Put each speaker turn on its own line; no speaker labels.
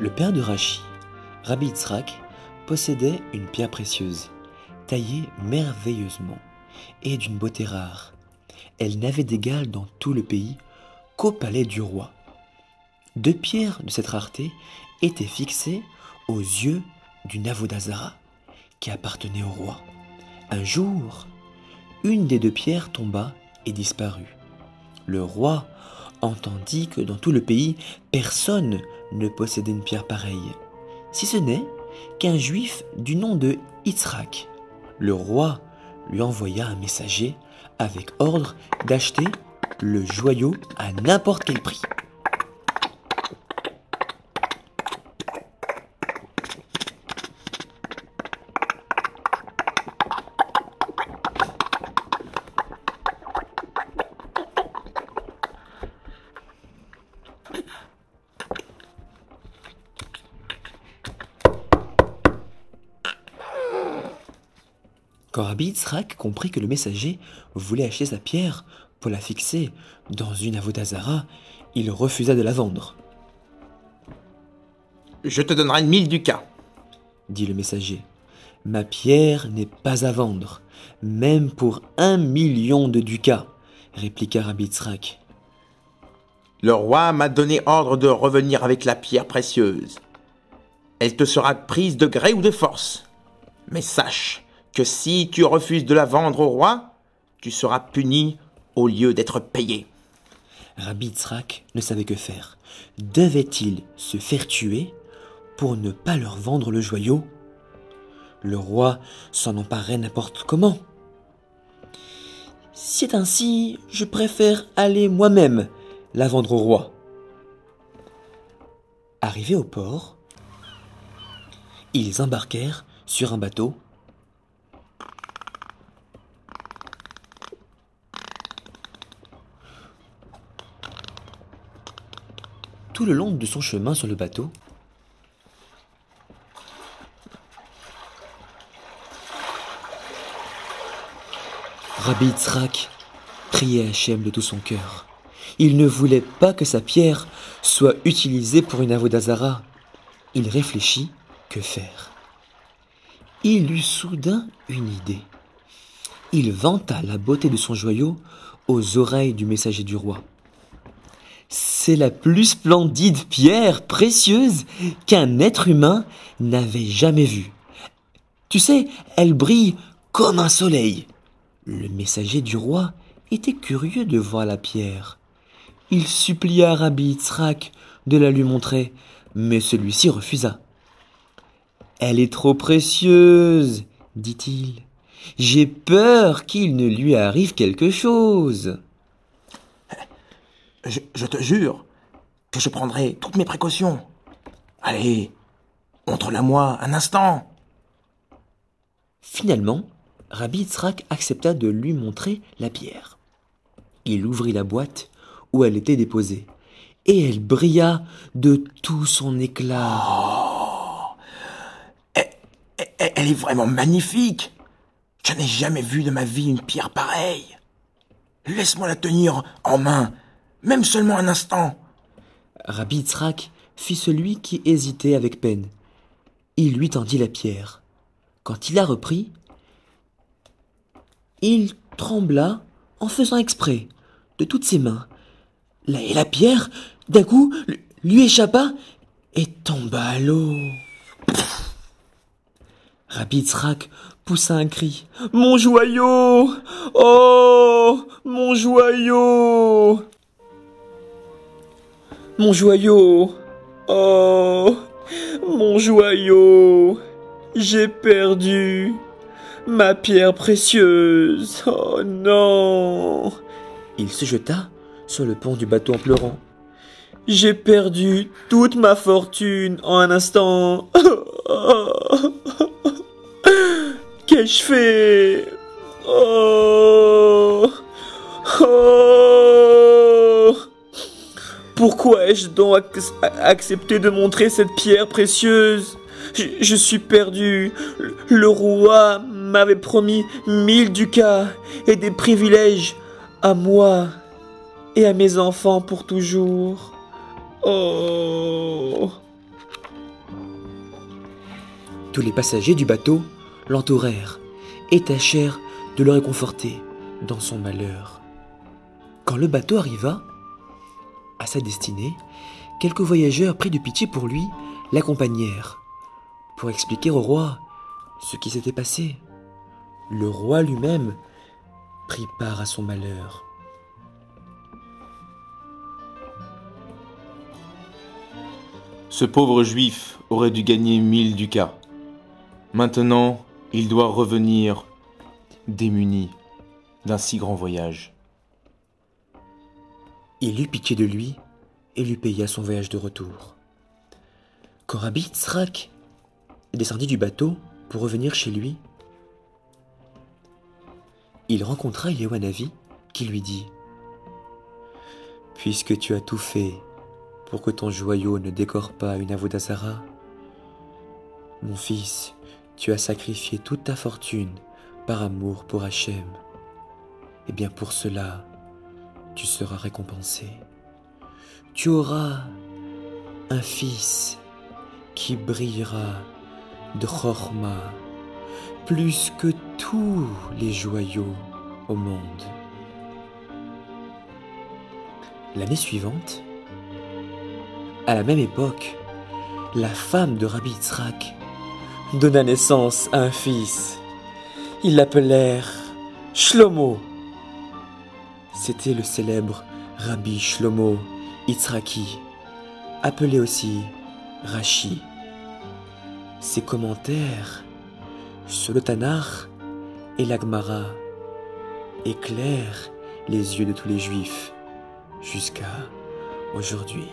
Le père de Rachi, Rabbi Yitzhak, possédait une pierre précieuse, taillée merveilleusement et d'une beauté rare. Elle n'avait d'égal dans tout le pays qu'au palais du roi. Deux pierres de cette rareté étaient fixées aux yeux du Navodazara qui appartenait au roi. Un jour, une des deux pierres tomba et disparut. Le roi entendit que dans tout le pays, personne ne possédait une pierre pareille, si ce n'est qu'un juif du nom de Yitzhak. Le roi lui envoya un messager avec ordre d'acheter le joyau à n'importe quel prix. Quand Rabbi Yitzhak comprit que le messager voulait acheter sa pierre pour la fixer dans une avodazara, il refusa de la vendre.
Je te donnerai mille ducats.
dit le messager. Ma pierre n'est pas à vendre, même pour un million de ducats, répliqua Rabbi Yitzhak.
Le roi m'a donné ordre de revenir avec la pierre précieuse. Elle te sera prise de gré ou de force. Mais sache que si tu refuses de la vendre au roi, tu seras puni au lieu d'être payé.
Rabbi Yitzhak ne savait que faire. Devait-il se faire tuer pour ne pas leur vendre le joyau? Le roi s'en emparait n'importe comment. C'est ainsi, je préfère aller moi-même la vendre au roi. Arrivés au port, ils embarquèrent sur un bateau Tout le long de son chemin sur le bateau, Rabbi Yitzhak priait Hachem de tout son cœur. Il ne voulait pas que sa pierre soit utilisée pour une avodazara. Il réfléchit que faire? Il eut soudain une idée. Il vanta la beauté de son joyau aux oreilles du messager du roi. C'est la plus splendide pierre précieuse qu'un être humain n'avait jamais vue. Tu sais, elle brille comme un soleil. Le messager du roi était curieux de voir la pierre. Il supplia Rabbi de la lui montrer, mais celui-ci refusa. Elle est trop précieuse, dit-il. J'ai peur qu'il ne lui arrive quelque chose.
Je, je te jure que je prendrai toutes mes précautions. Allez, montre-la-moi un instant.
Finalement, Rabbi Yitzhak accepta de lui montrer la pierre. Il ouvrit la boîte où elle était déposée, et elle brilla de tout son éclat.
Elle, elle- elle est vraiment magnifique. Je n'ai jamais vu de ma vie une pierre pareille. Laisse-moi la tenir en main, même seulement un instant.
Rabbi Yitzhak fit celui qui hésitait avec peine. Il lui tendit la pierre. Quand il la reprit, il trembla en faisant exprès de toutes ses mains. Et la pierre, d'un coup, lui- lui échappa et tomba à l'eau. Rabbi Yitzhak poussa un cri. Mon joyau Oh Mon joyau Mon joyau. Oh Mon joyau. J'ai perdu ma pierre précieuse. Oh non. Il se jeta sur le pont du bateau en pleurant. J'ai perdu toute ma fortune en un instant. Qu'ai-je fait? Oh Oh Pourquoi ai-je donc ac- accepté de montrer cette pierre précieuse? Je, je suis perdu. Le- Le roi m'avait promis mille ducats et des privilèges à moi et à mes enfants pour toujours. Oh Tous les passagers du bateau l'entourèrent et tâchèrent de le réconforter dans son malheur. Quand le bateau arriva à sa destinée, quelques voyageurs pris de pitié pour lui l'accompagnèrent pour expliquer au roi ce qui s'était passé. Le roi lui-même prit part à son malheur.
Ce pauvre juif aurait dû gagner mille ducats. Maintenant, il doit revenir démuni d'un si grand voyage.
Il eut pitié de lui et lui paya son voyage de retour. Quand Rabbi Tzrak descendit du bateau pour revenir chez lui, il rencontra Eliawanavi qui lui dit Puisque tu as tout fait pour que ton joyau ne décore pas une avodazara, mon fils, tu as sacrifié toute ta fortune par amour pour Hachem. Eh bien pour cela, tu seras récompensé. Tu auras un fils qui brillera de Chorma plus que tous les joyaux au monde. L'année suivante, à la même époque, la femme de Rabbi Yitzhak donna naissance à un fils. Ils l'appelèrent Shlomo. C'était le célèbre Rabbi Shlomo Yitzhaki, appelé aussi Rashi. Ses commentaires sur le Tanakh et l'Agmara éclairent les yeux de tous les juifs jusqu'à aujourd'hui.